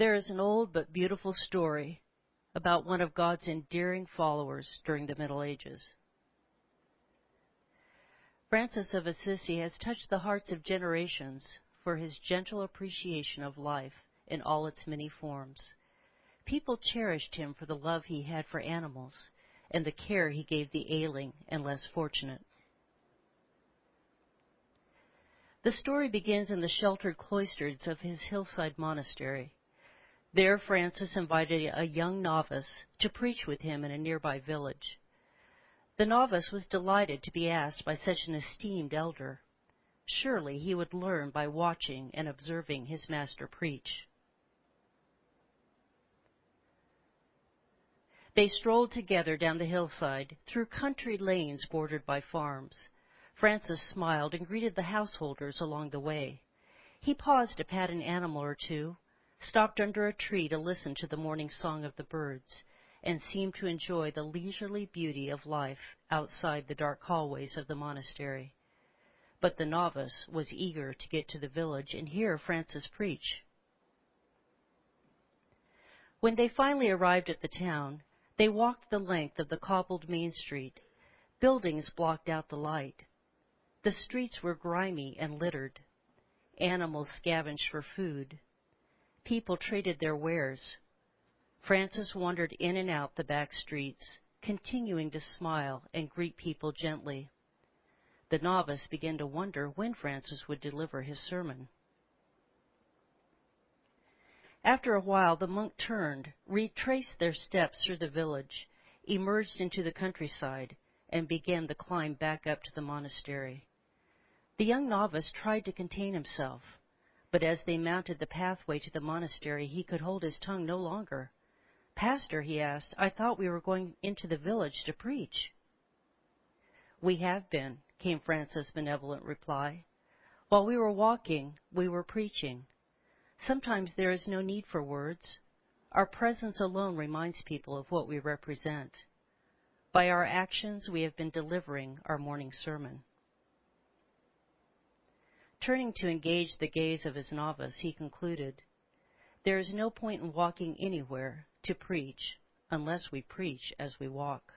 There is an old but beautiful story about one of God's endearing followers during the Middle Ages. Francis of Assisi has touched the hearts of generations for his gentle appreciation of life in all its many forms. People cherished him for the love he had for animals and the care he gave the ailing and less fortunate. The story begins in the sheltered cloisters of his hillside monastery. There Francis invited a young novice to preach with him in a nearby village. The novice was delighted to be asked by such an esteemed elder. Surely he would learn by watching and observing his master preach. They strolled together down the hillside, through country lanes bordered by farms. Francis smiled and greeted the householders along the way. He paused to pat an animal or two, stopped under a tree to listen to the morning song of the birds, and seemed to enjoy the leisurely beauty of life outside the dark hallways of the monastery. But the novice was eager to get to the village and hear Francis preach. When they finally arrived at the town, they walked the length of the cobbled main street. Buildings blocked out the light. The streets were grimy and littered. Animals scavenged for food. People traded their wares. Francis wandered in and out the back streets, continuing to smile and greet people gently. The novice began to wonder when Francis would deliver his sermon. After a while, the monk turned, retraced their steps through the village, emerged into the countryside, and began the climb back up to the monastery. The young novice tried to contain himself. But as they mounted the pathway to the monastery, he could hold his tongue no longer. Pastor, he asked, I thought we were going into the village to preach. We have been, came Francis' benevolent reply. While we were walking, we were preaching. Sometimes there is no need for words. Our presence alone reminds people of what we represent. By our actions, we have been delivering our morning sermon. Turning to engage the gaze of his novice, he concluded, There is no point in walking anywhere to preach unless we preach as we walk.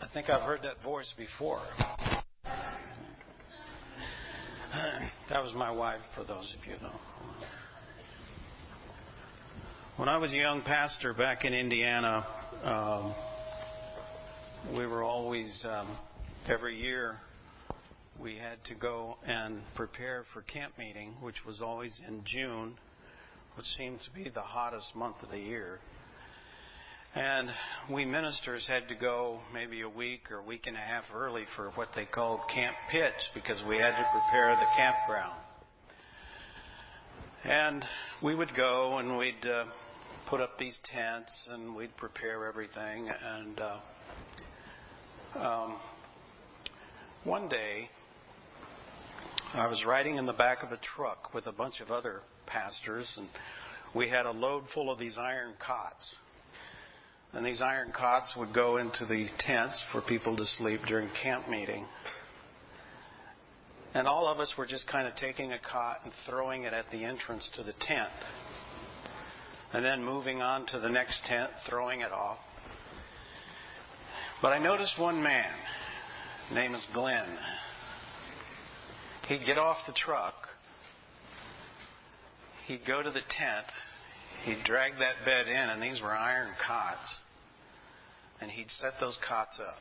I think I've heard that voice before. That was my wife, for those of you who know. When I was a young pastor back in Indiana, um, we were always, um, every year, we had to go and prepare for camp meeting, which was always in June, which seemed to be the hottest month of the year. And we ministers had to go maybe a week or a week and a half early for what they called camp pitch because we had to prepare the campground. And we would go and we'd uh, put up these tents and we'd prepare everything. And uh, um, one day, I was riding in the back of a truck with a bunch of other pastors, and we had a load full of these iron cots. And these iron cots would go into the tents for people to sleep during camp meeting. And all of us were just kind of taking a cot and throwing it at the entrance to the tent. And then moving on to the next tent, throwing it off. But I noticed one man, name is Glenn. He'd get off the truck, he'd go to the tent, He'd drag that bed in, and these were iron cots. And he'd set those cots up.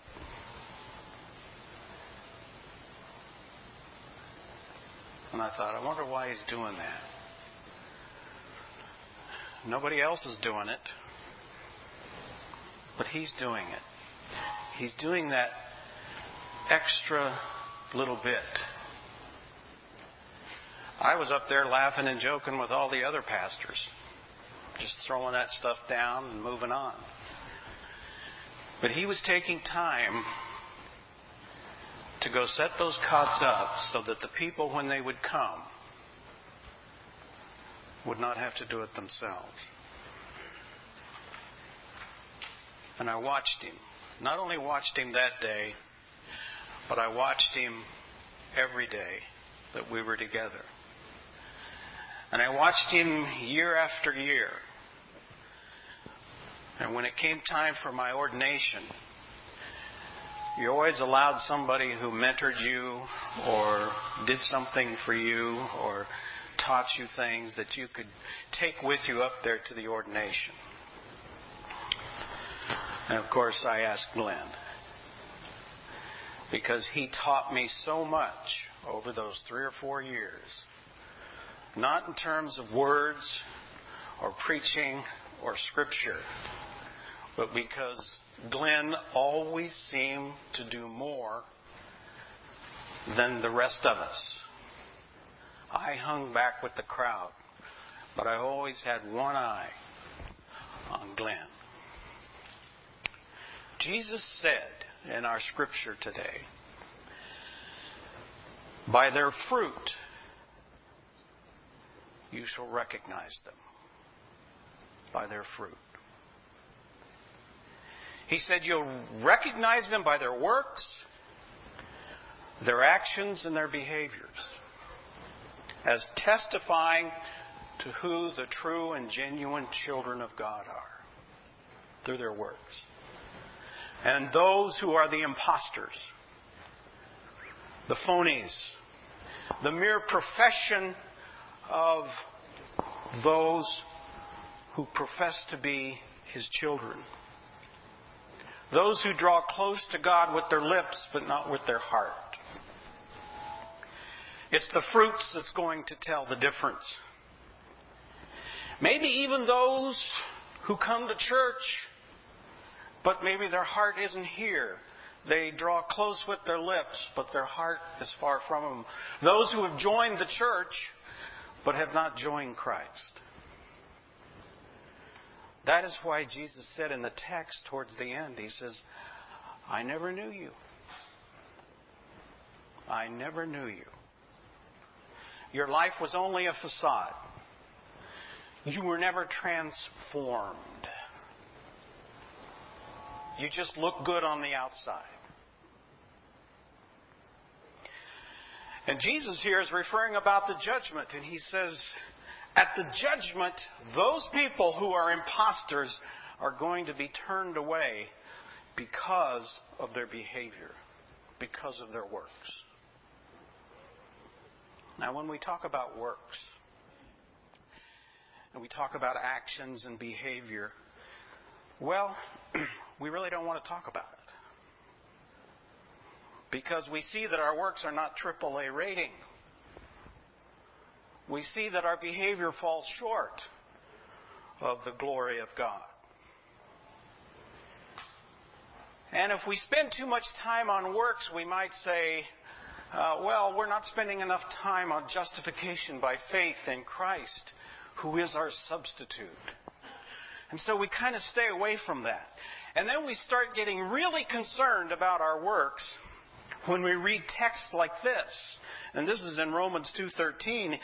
And I thought, I wonder why he's doing that. Nobody else is doing it, but he's doing it. He's doing that extra little bit. I was up there laughing and joking with all the other pastors just throwing that stuff down and moving on. But he was taking time to go set those cots up so that the people, when they would come, would not have to do it themselves. And I watched him. Not only watched him that day, but I watched him every day that we were together. And I watched him year after year. And when it came time for my ordination, you always allowed somebody who mentored you or did something for you or taught you things that you could take with you up there to the ordination. And of course, I asked Glenn because he taught me so much over those three or four years. Not in terms of words or preaching or scripture, but because Glenn always seemed to do more than the rest of us. I hung back with the crowd, but I always had one eye on Glenn. Jesus said in our scripture today, By their fruit you shall recognize them. By their fruit. He said, You'll recognize them by their works, their actions, and their behaviors as testifying to who the true and genuine children of God are through their works. And those who are the impostors, the phonies, the mere profession of those who profess to be his children. Those who draw close to God with their lips but not with their heart. It's the fruits that's going to tell the difference. Maybe even those who come to church, but maybe their heart isn't here. They draw close with their lips, but their heart is far from them. Those who have joined the church, but have not joined Christ. That is why Jesus said in the text towards the end, He says, I never knew you. I never knew you. Your life was only a facade. You were never transformed. You just look good on the outside. And Jesus here is referring about the judgment, and he says, at the judgment, those people who are impostors are going to be turned away because of their behavior, because of their works. Now, when we talk about works, and we talk about actions and behavior, well, we really don't want to talk about it. Because we see that our works are not AAA rating. We see that our behavior falls short of the glory of God. And if we spend too much time on works, we might say, uh, well, we're not spending enough time on justification by faith in Christ, who is our substitute. And so we kind of stay away from that. And then we start getting really concerned about our works when we read texts like this. And this is in Romans 2:13.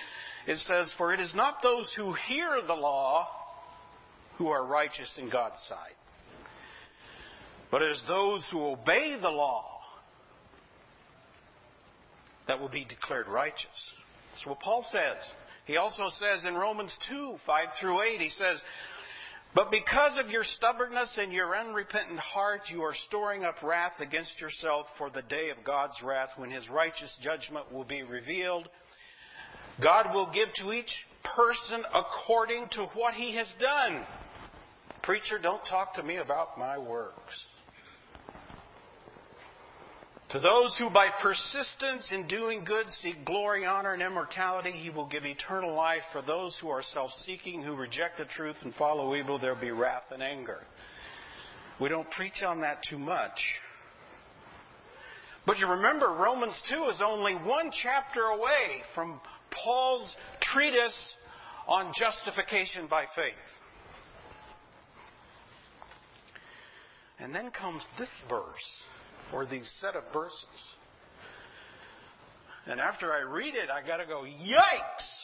It says, "For it is not those who hear the law who are righteous in God's sight, but it is those who obey the law that will be declared righteous. That's what Paul says. He also says in Romans 2 5 through 8, he says, But because of your stubbornness and your unrepentant heart, you are storing up wrath against yourself for the day of God's wrath when his righteous judgment will be revealed. God will give to each person according to what he has done. Preacher, don't talk to me about my works. To those who by persistence in doing good seek glory, honor, and immortality, he will give eternal life. For those who are self seeking, who reject the truth and follow evil, there will be wrath and anger. We don't preach on that too much. But you remember, Romans 2 is only one chapter away from Paul's treatise on justification by faith. And then comes this verse or these set of verses. And after I read it, I got to go, yikes!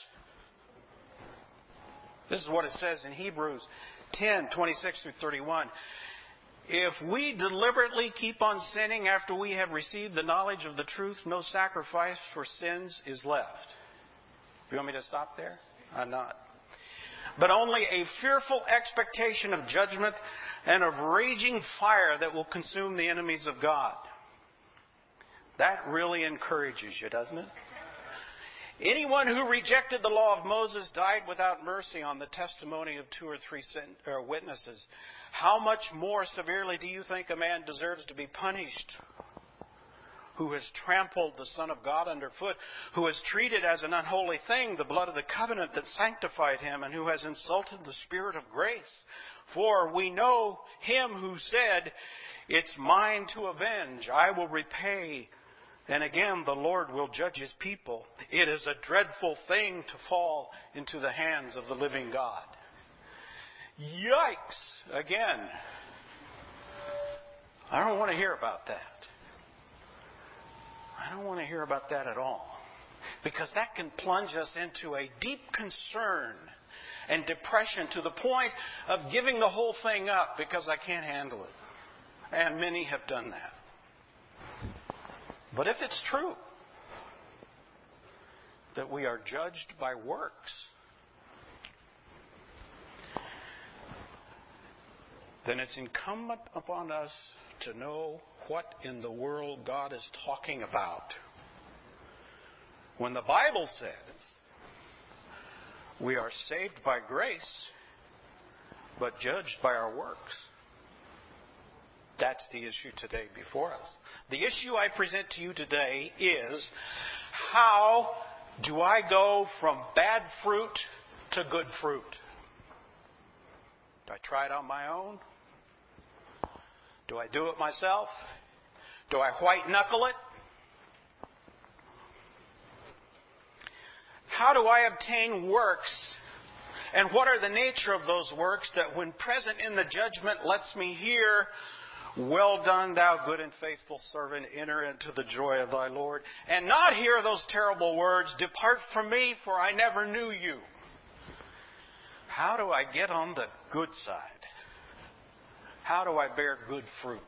This is what it says in Hebrews 10 26 through 31. If we deliberately keep on sinning after we have received the knowledge of the truth, no sacrifice for sins is left. You want me to stop there? I'm not. But only a fearful expectation of judgment and of raging fire that will consume the enemies of God. That really encourages you, doesn't it? Anyone who rejected the law of Moses died without mercy on the testimony of two or three witnesses. How much more severely do you think a man deserves to be punished who has trampled the Son of God underfoot, who has treated as an unholy thing the blood of the covenant that sanctified him, and who has insulted the Spirit of grace? For we know him who said, It's mine to avenge, I will repay and again, the Lord will judge his people. It is a dreadful thing to fall into the hands of the living God. Yikes! Again. I don't want to hear about that. I don't want to hear about that at all. Because that can plunge us into a deep concern and depression to the point of giving the whole thing up because I can't handle it. And many have done that. But if it's true that we are judged by works, then it's incumbent upon us to know what in the world God is talking about. When the Bible says we are saved by grace, but judged by our works, that's the issue today before us. The issue I present to you today is how do I go from bad fruit to good fruit? Do I try it on my own? Do I do it myself? Do I white knuckle it? How do I obtain works? And what are the nature of those works that, when present in the judgment, lets me hear well done, thou good and faithful servant, enter into the joy of thy Lord. And not hear those terrible words, Depart from me, for I never knew you. How do I get on the good side? How do I bear good fruit?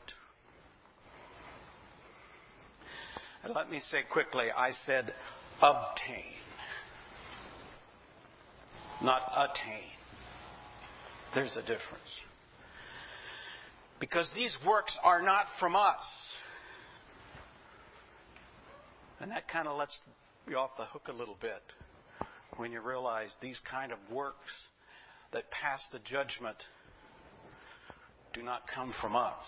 And let me say quickly, I said obtain, not attain. There's a difference. Because these works are not from us. And that kind of lets you off the hook a little bit when you realize these kind of works that pass the judgment do not come from us.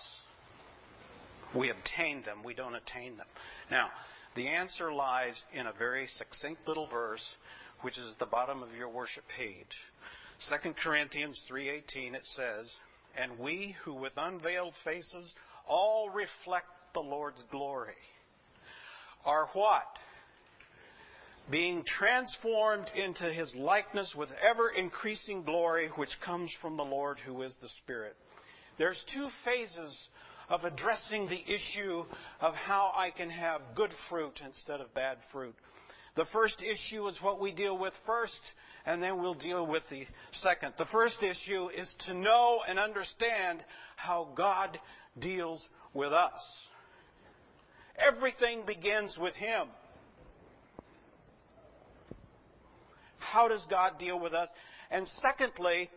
We obtain them, we don't attain them. Now, the answer lies in a very succinct little verse, which is at the bottom of your worship page. 2 Corinthians 3:18 it says, and we who with unveiled faces all reflect the Lord's glory are what? Being transformed into his likeness with ever increasing glory, which comes from the Lord who is the Spirit. There's two phases of addressing the issue of how I can have good fruit instead of bad fruit. The first issue is what we deal with first, and then we'll deal with the second. The first issue is to know and understand how God deals with us. Everything begins with Him. How does God deal with us? And secondly,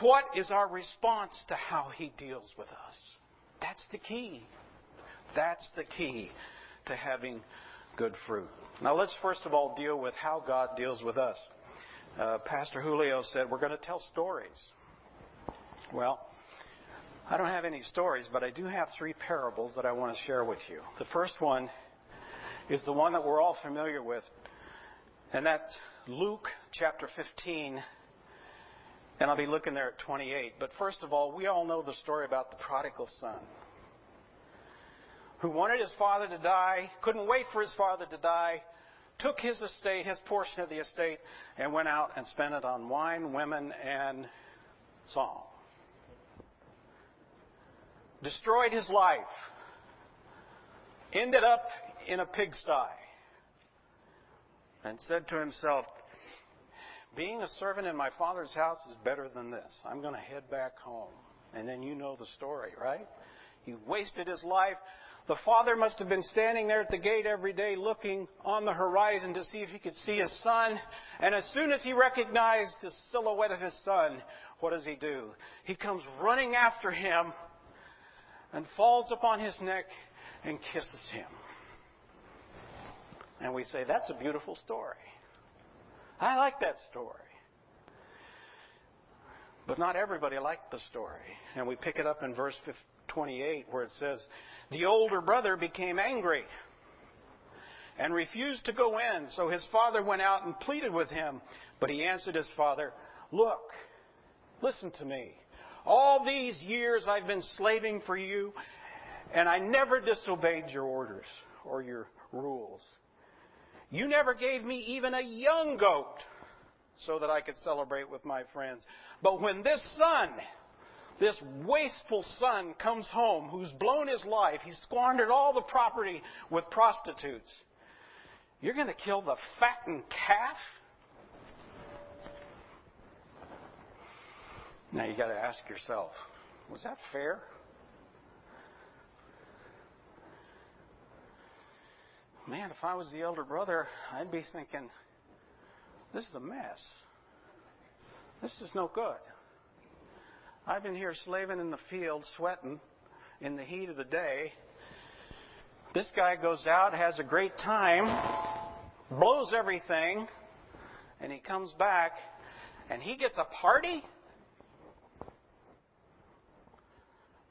what is our response to how He deals with us? That's the key. That's the key to having good fruit. Now, let's first of all deal with how God deals with us. Uh, Pastor Julio said, We're going to tell stories. Well, I don't have any stories, but I do have three parables that I want to share with you. The first one is the one that we're all familiar with, and that's Luke chapter 15, and I'll be looking there at 28. But first of all, we all know the story about the prodigal son who wanted his father to die, couldn't wait for his father to die, took his estate, his portion of the estate, and went out and spent it on wine, women, and song. Destroyed his life. Ended up in a pigsty. And said to himself, Being a servant in my father's house is better than this. I'm going to head back home. And then you know the story, right? He wasted his life. The father must have been standing there at the gate every day looking on the horizon to see if he could see his son. And as soon as he recognized the silhouette of his son, what does he do? He comes running after him and falls upon his neck and kisses him. And we say, that's a beautiful story. I like that story. But not everybody liked the story. And we pick it up in verse 28 where it says, The older brother became angry and refused to go in. So his father went out and pleaded with him. But he answered his father, Look, listen to me. All these years I've been slaving for you, and I never disobeyed your orders or your rules. You never gave me even a young goat so that I could celebrate with my friends. But when this son, this wasteful son, comes home who's blown his life, he's squandered all the property with prostitutes, you're going to kill the fattened calf? Now you got to ask yourself, was that fair? Man, if I was the elder brother, I'd be thinking, this is a mess. This is no good. I've been here slaving in the field, sweating in the heat of the day. This guy goes out, has a great time, blows everything, and he comes back, and he gets a party?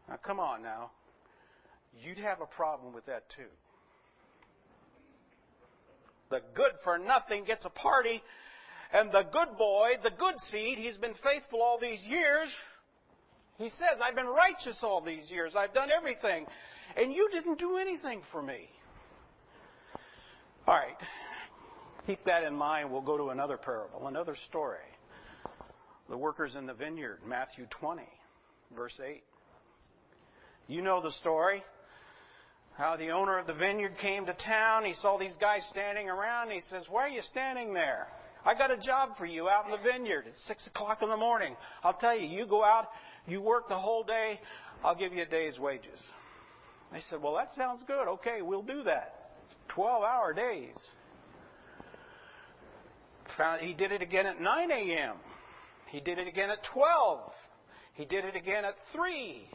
Now, come on now. You'd have a problem with that too. The good for nothing gets a party, and the good boy, the good seed, he's been faithful all these years. He says, I've been righteous all these years. I've done everything. And you didn't do anything for me. All right. Keep that in mind. We'll go to another parable, another story. The workers in the vineyard, Matthew 20, verse 8. You know the story. How the owner of the vineyard came to town. He saw these guys standing around. he says, Why are you standing there? I got a job for you out in the vineyard. It's six o'clock in the morning. I'll tell you, you go out, you work the whole day, I'll give you a day's wages. They said, Well, that sounds good. Okay, we'll do that. 12 hour days. Found, he did it again at 9 a.m. He did it again at 12. He did it again at 3.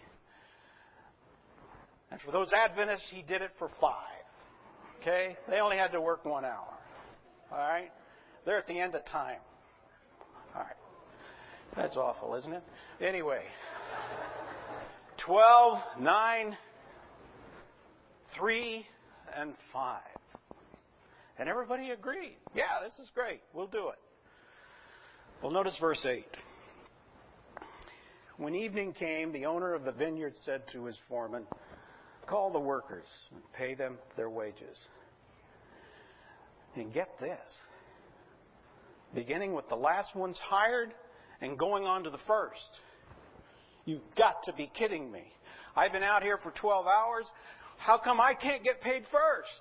And for those Adventists, he did it for 5. Okay? They only had to work one hour. All right? They're at the end of time. All right. That's awful, isn't it? Anyway, 12, 9, 3, and 5. And everybody agreed. Yeah, this is great. We'll do it. Well, notice verse 8. When evening came, the owner of the vineyard said to his foreman, Call the workers and pay them their wages. And get this beginning with the last ones hired and going on to the first. You've got to be kidding me. I've been out here for 12 hours. How come I can't get paid first?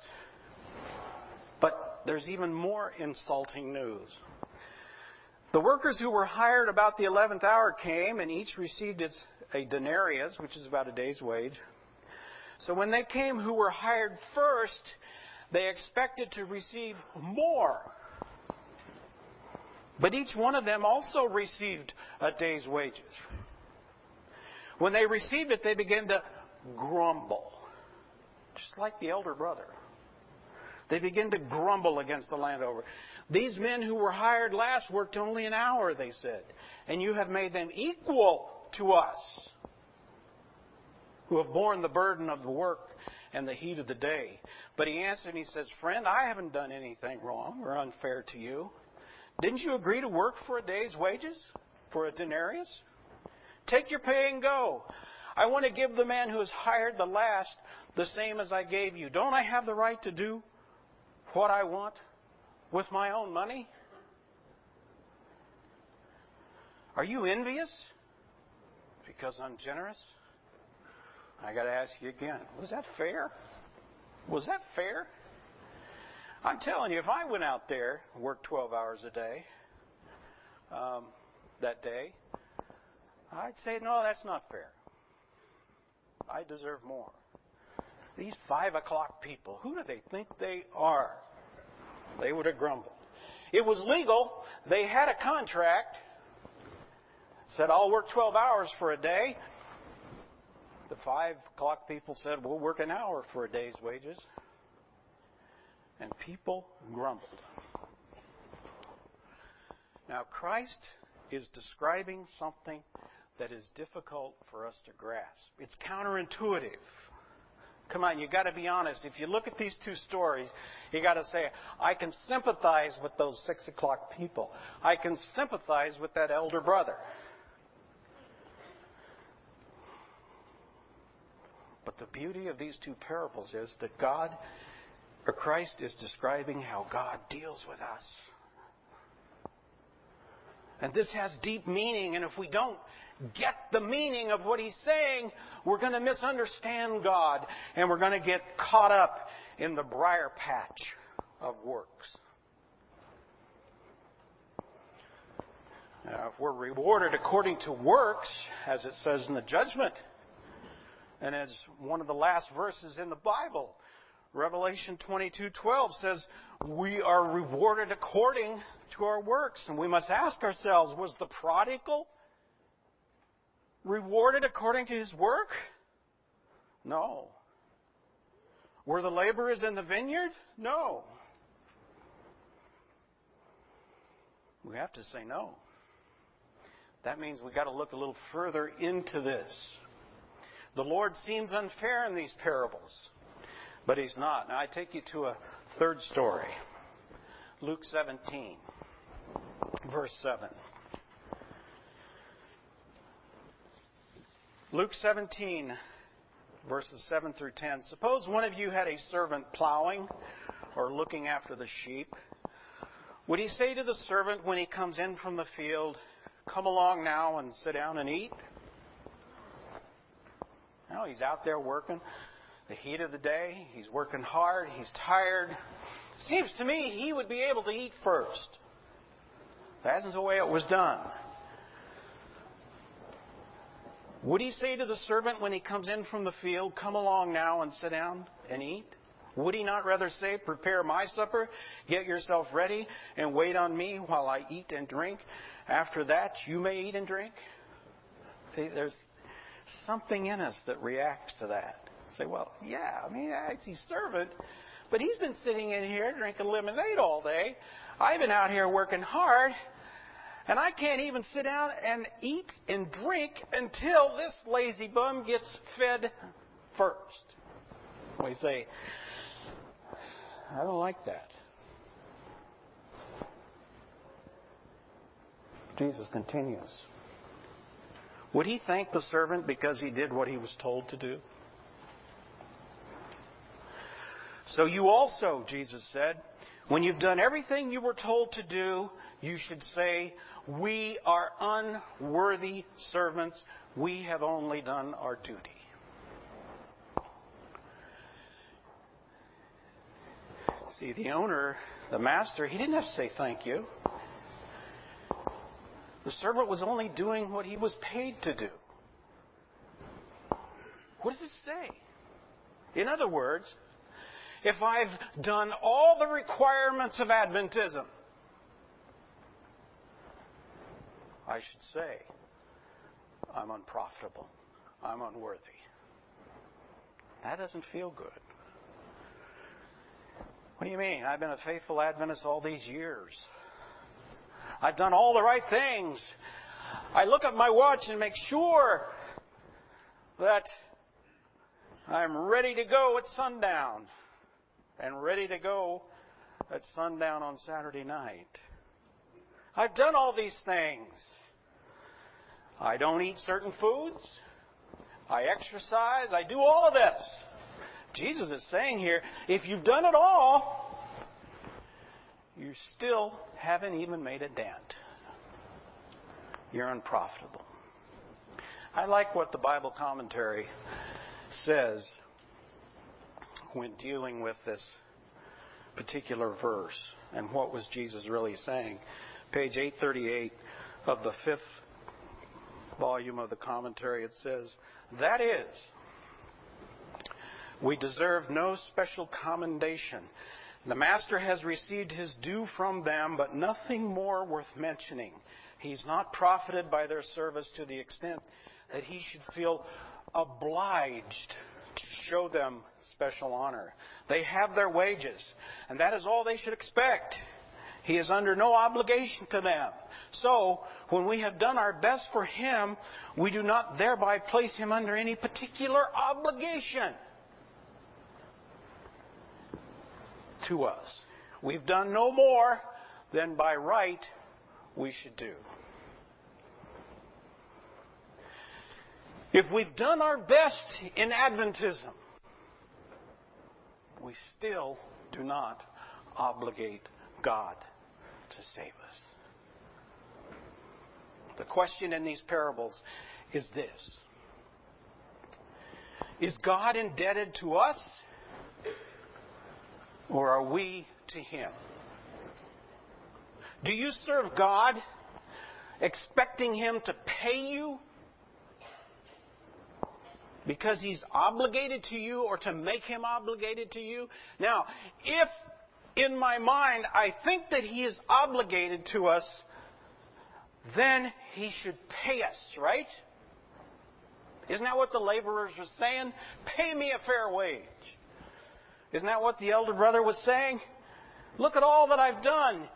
But there's even more insulting news. The workers who were hired about the 11th hour came, and each received its, a denarius, which is about a day's wage. So when they came who were hired first, they expected to receive more. But each one of them also received a day's wages. When they received it, they began to grumble, just like the elder brother. They began to grumble against the landowner. These men who were hired last worked only an hour, they said, and you have made them equal to us, who have borne the burden of the work and the heat of the day. But he answered and he says, Friend, I haven't done anything wrong or unfair to you. Didn't you agree to work for a day's wages? For a denarius? Take your pay and go. I want to give the man who is hired the last the same as I gave you. Don't I have the right to do what I want with my own money? Are you envious because I'm generous? I got to ask you again was that fair? Was that fair? I'm telling you, if I went out there and worked 12 hours a day um, that day, I'd say, no, that's not fair. I deserve more. These five o'clock people, who do they think they are? They would have grumbled. It was legal. They had a contract. Said, I'll work 12 hours for a day. The five o'clock people said, We'll work an hour for a day's wages. And people grumbled. Now, Christ is describing something that is difficult for us to grasp. It's counterintuitive. Come on, you got to be honest. If you look at these two stories, you got to say, I can sympathize with those six o'clock people. I can sympathize with that elder brother. But the beauty of these two parables is that God, or Christ, is describing how God deals with us. And this has deep meaning, and if we don't get the meaning of what he's saying, we're going to misunderstand God, and we're going to get caught up in the briar patch of works. Now, if we're rewarded according to works, as it says in the judgment, and as one of the last verses in the Bible, Revelation 22:12 says, "We are rewarded according to our works." And we must ask ourselves, was the prodigal rewarded according to his work? No. Were the laborers in the vineyard? No. We have to say no. That means we've got to look a little further into this. The Lord seems unfair in these parables, but He's not. Now I take you to a third story Luke 17, verse 7. Luke 17, verses 7 through 10. Suppose one of you had a servant plowing or looking after the sheep. Would he say to the servant when he comes in from the field, Come along now and sit down and eat? No, he's out there working. The heat of the day, he's working hard, he's tired. Seems to me he would be able to eat first. That isn't the way it was done. Would he say to the servant when he comes in from the field, Come along now and sit down and eat? Would he not rather say, Prepare my supper, get yourself ready, and wait on me while I eat and drink? After that, you may eat and drink? See, there's something in us that reacts to that. Say, well, yeah, I mean, he's servant, but he's been sitting in here drinking lemonade all day. I've been out here working hard, and I can't even sit down and eat and drink until this lazy bum gets fed first. We say, I don't like that. Jesus continues. Would he thank the servant because he did what he was told to do? So you also, Jesus said, when you've done everything you were told to do, you should say, We are unworthy servants. We have only done our duty. See, the owner, the master, he didn't have to say thank you. The servant was only doing what he was paid to do. What does this say? In other words, if I've done all the requirements of Adventism, I should say, I'm unprofitable. I'm unworthy. That doesn't feel good. What do you mean? I've been a faithful Adventist all these years. I've done all the right things. I look at my watch and make sure that I'm ready to go at sundown and ready to go at sundown on Saturday night. I've done all these things. I don't eat certain foods. I exercise. I do all of this. Jesus is saying here if you've done it all, you're still haven't even made a dent. You're unprofitable. I like what the Bible commentary says when dealing with this particular verse and what was Jesus really saying. Page 838 of the fifth volume of the commentary, it says, That is, we deserve no special commendation. The Master has received his due from them, but nothing more worth mentioning. He's not profited by their service to the extent that he should feel obliged to show them special honor. They have their wages, and that is all they should expect. He is under no obligation to them. So, when we have done our best for him, we do not thereby place him under any particular obligation to us. We've done no more than by right we should do. If we've done our best in Adventism, we still do not obligate God to save us. The question in these parables is this Is God indebted to us, or are we to Him? Do you serve God expecting Him to pay you because He's obligated to you or to make Him obligated to you? Now, if in my mind I think that He is obligated to us, then He should pay us, right? Isn't that what the laborers were saying? Pay me a fair wage. Isn't that what the elder brother was saying? Look at all that I've done.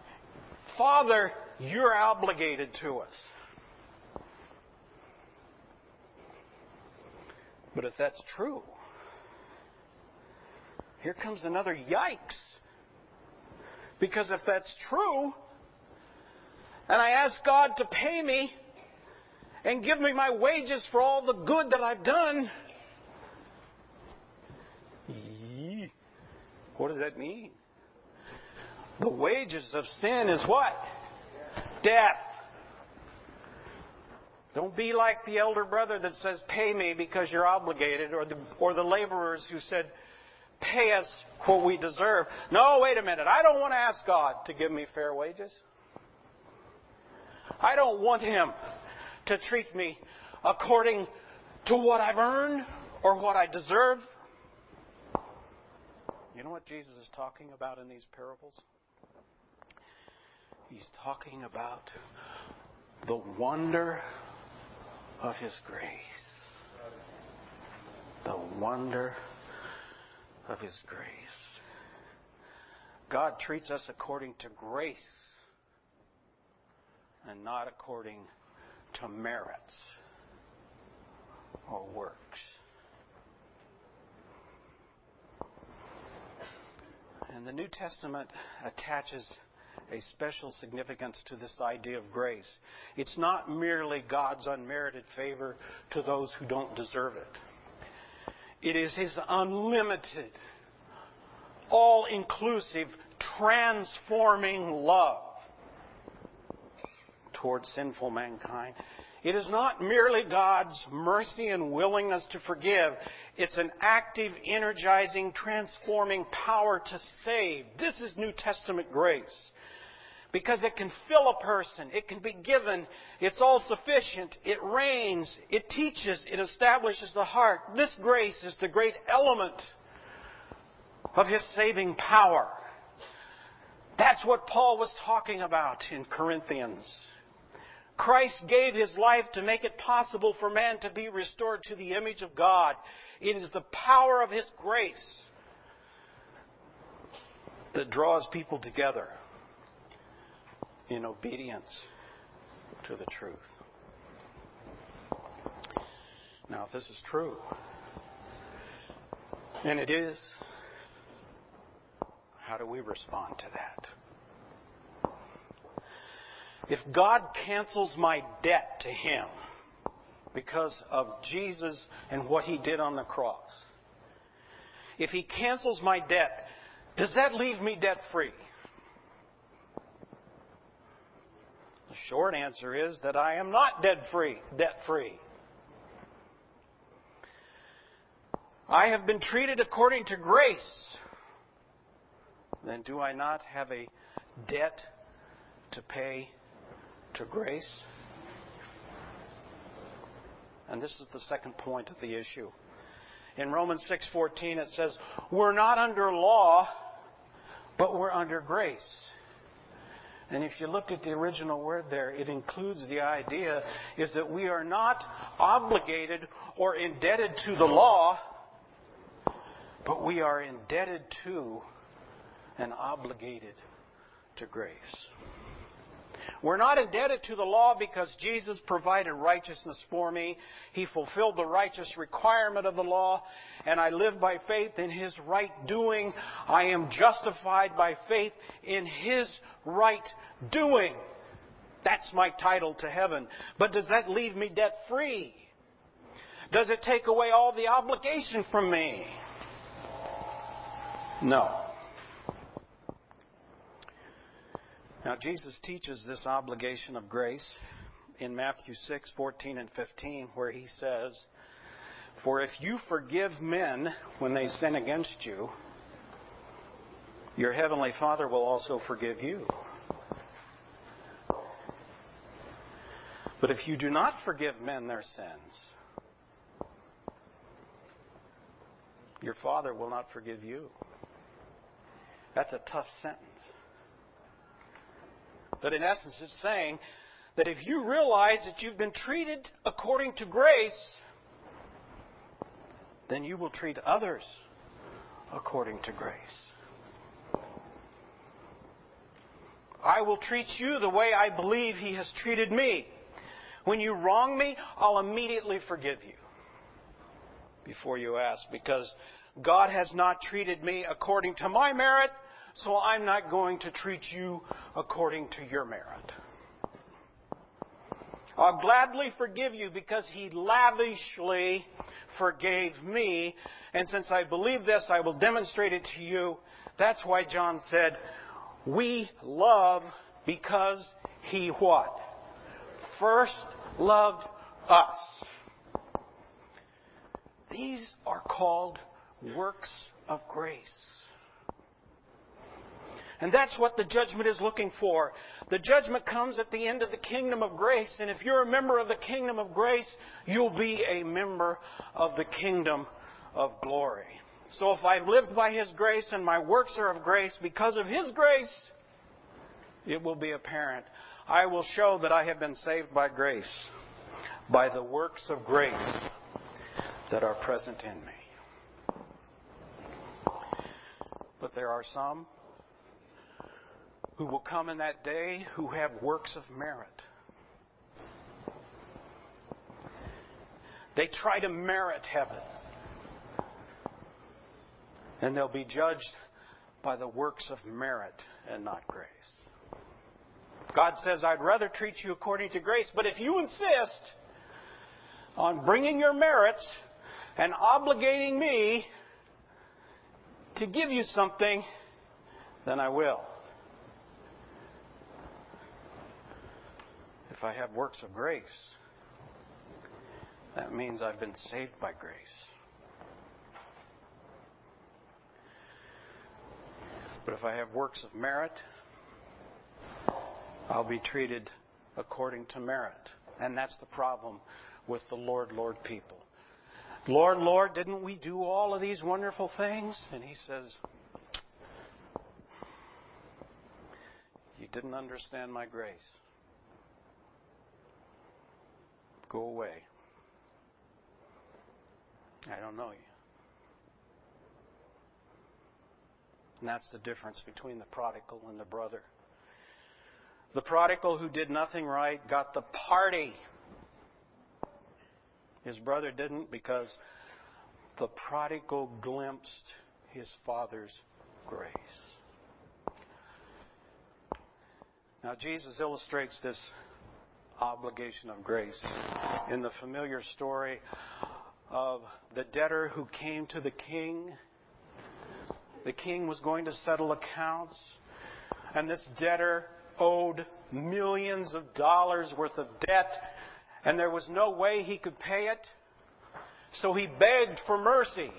Father, you're obligated to us. But if that's true, here comes another yikes. Because if that's true, and I ask God to pay me and give me my wages for all the good that I've done, what does that mean? The wages of sin is what? Death. Don't be like the elder brother that says, pay me because you're obligated, or the, or the laborers who said, pay us what we deserve. No, wait a minute. I don't want to ask God to give me fair wages. I don't want Him to treat me according to what I've earned or what I deserve. You know what Jesus is talking about in these parables? He's talking about the wonder of His grace. The wonder of His grace. God treats us according to grace and not according to merits or works. And the New Testament attaches a special significance to this idea of grace. It's not merely God's unmerited favor to those who don't deserve it. It is His unlimited, all inclusive, transforming love towards sinful mankind. It is not merely God's mercy and willingness to forgive. It's an active, energizing, transforming power to save. This is New Testament grace because it can fill a person, it can be given, it's all sufficient, it reigns, it teaches, it establishes the heart. This grace is the great element of His saving power. That's what Paul was talking about in Corinthians. Christ gave His life to make it possible for man to be restored to the image of God. It is the power of His grace that draws people together in obedience to the truth. Now, if this is true, and it is, how do we respond to that? If God cancels my debt to Him because of Jesus and what He did on the cross, if He cancels my debt, does that leave me debt free? The short answer is that I am not debt free, debt free. I have been treated according to grace. Then do I not have a debt to pay to grace? And this is the second point of the issue. In Romans 6:14 it says, "We're not under law, but we're under grace." And if you looked at the original word there, it includes the idea is that we are not obligated or indebted to the law, but we are indebted to and obligated to grace. We're not indebted to the law because Jesus provided righteousness for me. He fulfilled the righteous requirement of the law, and I live by faith in His right doing. I am justified by faith in His right doing. That's my title to heaven. But does that leave me debt free? Does it take away all the obligation from me? No. Now, Jesus teaches this obligation of grace in Matthew 6, 14 and 15, where he says, For if you forgive men when they sin against you, your heavenly Father will also forgive you. But if you do not forgive men their sins, your Father will not forgive you. That's a tough sentence. But in essence, it's saying that if you realize that you've been treated according to grace, then you will treat others according to grace. I will treat you the way I believe He has treated me. When you wrong me, I'll immediately forgive you before you ask, because God has not treated me according to my merit, so I'm not going to treat you according to your merit. I'll gladly forgive you because he lavishly forgave me. And since I believe this, I will demonstrate it to you. That's why John said, We love because he what? First loved us. These are called works of grace. And that's what the judgment is looking for. The judgment comes at the end of the kingdom of grace. And if you're a member of the kingdom of grace, you'll be a member of the kingdom of glory. So if I've lived by His grace and my works are of grace because of His grace, it will be apparent. I will show that I have been saved by grace, by the works of grace that are present in me. But there are some who will come in that day who have works of merit. They try to merit heaven. And they'll be judged by the works of merit and not grace. God says, I'd rather treat you according to grace, but if you insist on bringing your merits and obligating me to give you something, then I will. If I have works of grace, that means I've been saved by grace. But if I have works of merit, I'll be treated according to merit. And that's the problem with the Lord, Lord people. Lord, Lord, didn't we do all of these wonderful things? And he says, You didn't understand my grace. Go away. I don't know you. And that's the difference between the prodigal and the brother. The prodigal who did nothing right got the party. His brother didn't because the prodigal glimpsed his father's grace. Now, Jesus illustrates this obligation of grace in the familiar story of the debtor who came to the king. The king was going to settle accounts, and this debtor owed millions of dollars worth of debt, and there was no way he could pay it. So he begged for mercy.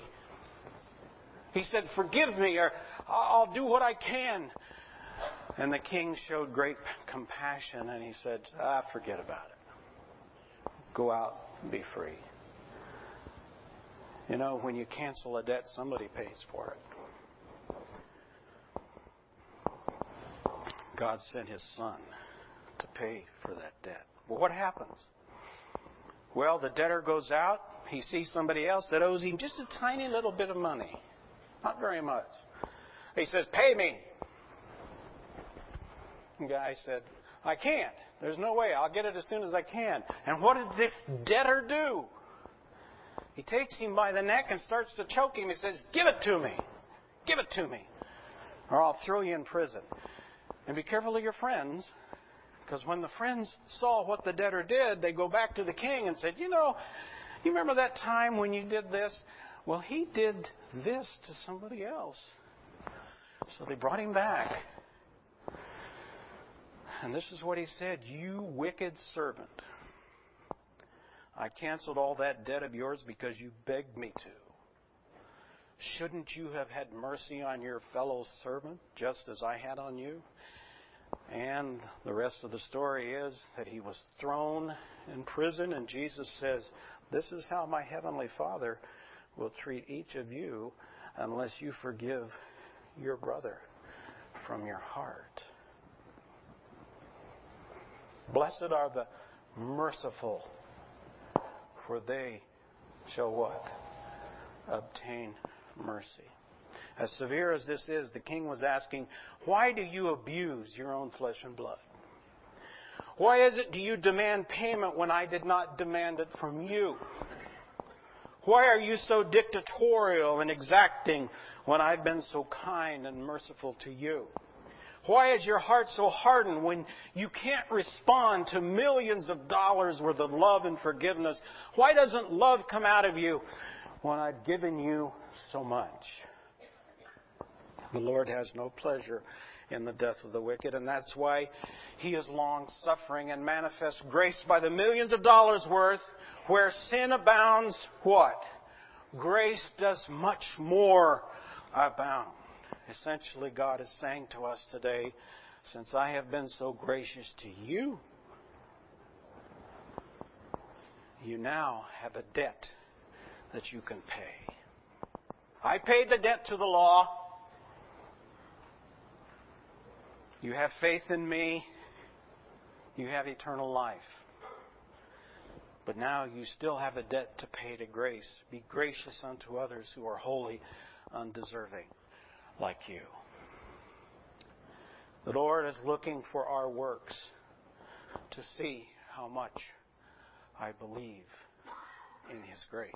He said, Forgive me, or I'll do what I can. And the king showed great compassion and he said, Ah, forget about it. Go out, and be free. You know, when you cancel a debt, somebody pays for it. God sent His Son to pay for that debt. Well, what happens? Well, the debtor goes out. He sees somebody else that owes him just a tiny little bit of money. Not very much. He says, Pay me. Guy said, I can't. There's no way. I'll get it as soon as I can. And what did this debtor do? He takes him by the neck and starts to choke him. He says, Give it to me. Give it to me. Or I'll throw you in prison. And be careful of your friends, because when the friends saw what the debtor did, they go back to the king and said, You know, you remember that time when you did this? Well, he did this to somebody else. So they brought him back. And this is what he said You wicked servant. I canceled all that debt of yours because you begged me to. Shouldn't you have had mercy on your fellow servant just as I had on you? And the rest of the story is that he was thrown in prison, and Jesus says, This is how my heavenly Father will treat each of you unless you forgive your brother from your heart. Blessed are the merciful, for they shall what? Obtain mercy. As severe as this is, the king was asking, Why do you abuse your own flesh and blood? Why is it do you demand payment when I did not demand it from you? Why are you so dictatorial and exacting when I've been so kind and merciful to you? Why is your heart so hardened when you can't respond to millions of dollars worth of love and forgiveness? Why doesn't love come out of you when I've given you so much? The Lord has no pleasure in the death of the wicked, and that's why He is long suffering and manifests grace by the millions of dollars worth where sin abounds, what? Grace does much more abound. Essentially, God is saying to us today, since I have been so gracious to you, you now have a debt that you can pay. I paid the debt to the law. You have faith in me. You have eternal life. But now you still have a debt to pay to grace. Be gracious unto others who are wholly undeserving, like you. The Lord is looking for our works to see how much I believe in His grace.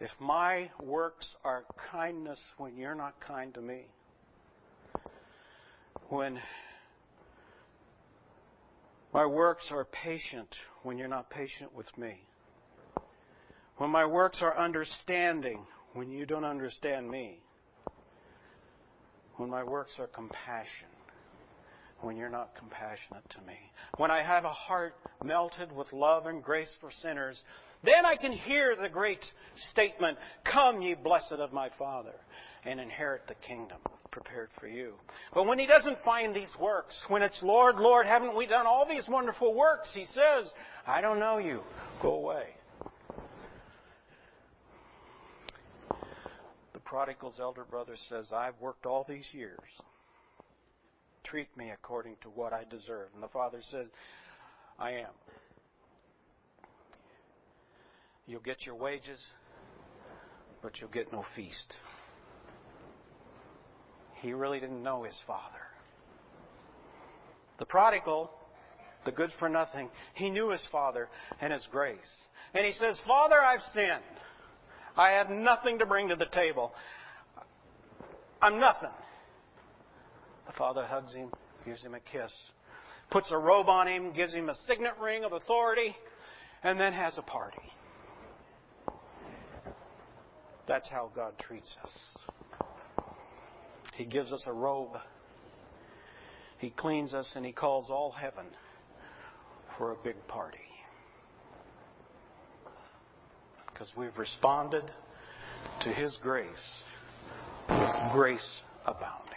If my works are kindness when you're not kind to me, when my works are patient when you're not patient with me. When my works are understanding when you don't understand me. When my works are compassion when you're not compassionate to me. When I have a heart melted with love and grace for sinners, then I can hear the great statement, Come, ye blessed of my Father, and inherit the kingdom prepared for you. But when he doesn't find these works, when it's, Lord, Lord, haven't we done all these wonderful works? He says, I don't know you. Go away. The prodigal's elder brother says, I've worked all these years. Treat me according to what I deserve. And the father says, I am. You'll get your wages, but you'll get no feast he really didn't know his father. The prodigal, the good for nothing, he knew his father and his grace. And he says, Father, I've sinned. I have nothing to bring to the table. I'm nothing. The father hugs him, gives him a kiss, puts a robe on him, gives him a signet ring of authority, and then has a party. That's how God treats us. He gives us a robe. He cleans us and He calls all heaven for a big party. Because we've responded to His grace grace abounding.